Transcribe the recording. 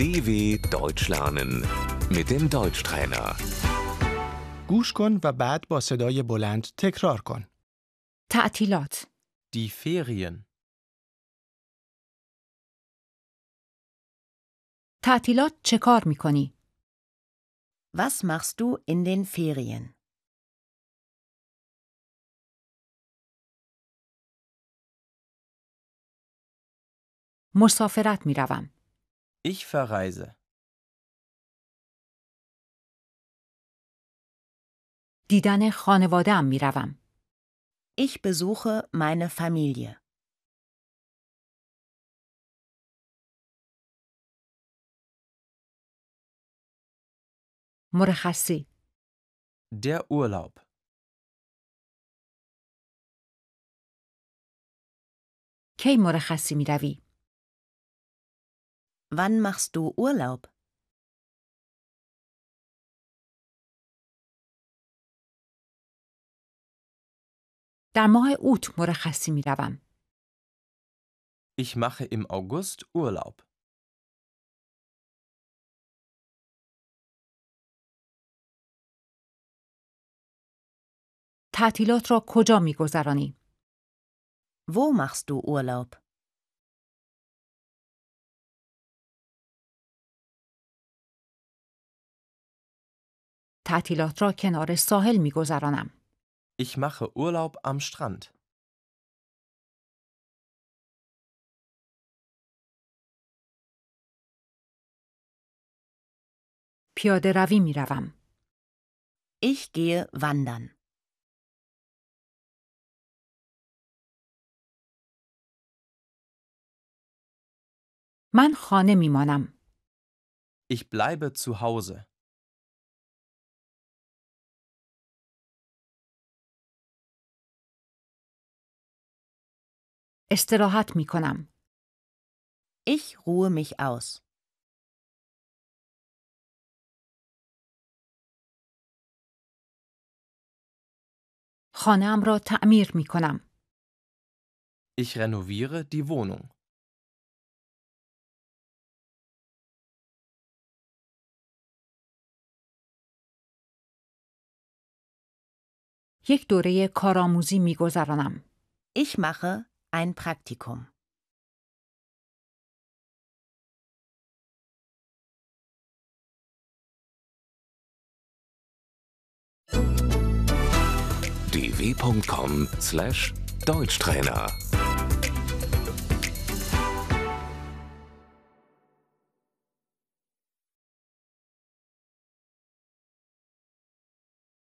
DW Deutsch lernen mit dem Deutschtrainer. گوش کن و بعد با صدای بلند تکرار کن. تعطیلات Die Ferien. تعطیلات چه کار می‌کنی؟ Was machst du in den Ferien? مسافرت می‌روم. Ich verreise. دیدن خانواده‌ام میروم. Ich besuche meine Familie. مرخصی Der Urlaub. کی مرخصی میروی؟ Wann machst du Urlaub? در ماه اوت مرخصی میروم. Ich mache im August Urlaub. تعطیلات را کجا میگذرانی؟ Wo machst du Urlaub? تعطیلات را کنار ساحل میگذرانم. Ich mache Urlaub am Strand. پیاده روی میروم. Ich gehe wandern. من خانه میمانم. Ich bleibe zu Hause. استراحت می کنم. Ich ruhe mich aus. خانهام را تعمیر می کنم. Ich renoviere die Wohnung. یک دوره کارآموزی می گذرانم. Ich mache ein Praktikum. dw.com/deutschtrainer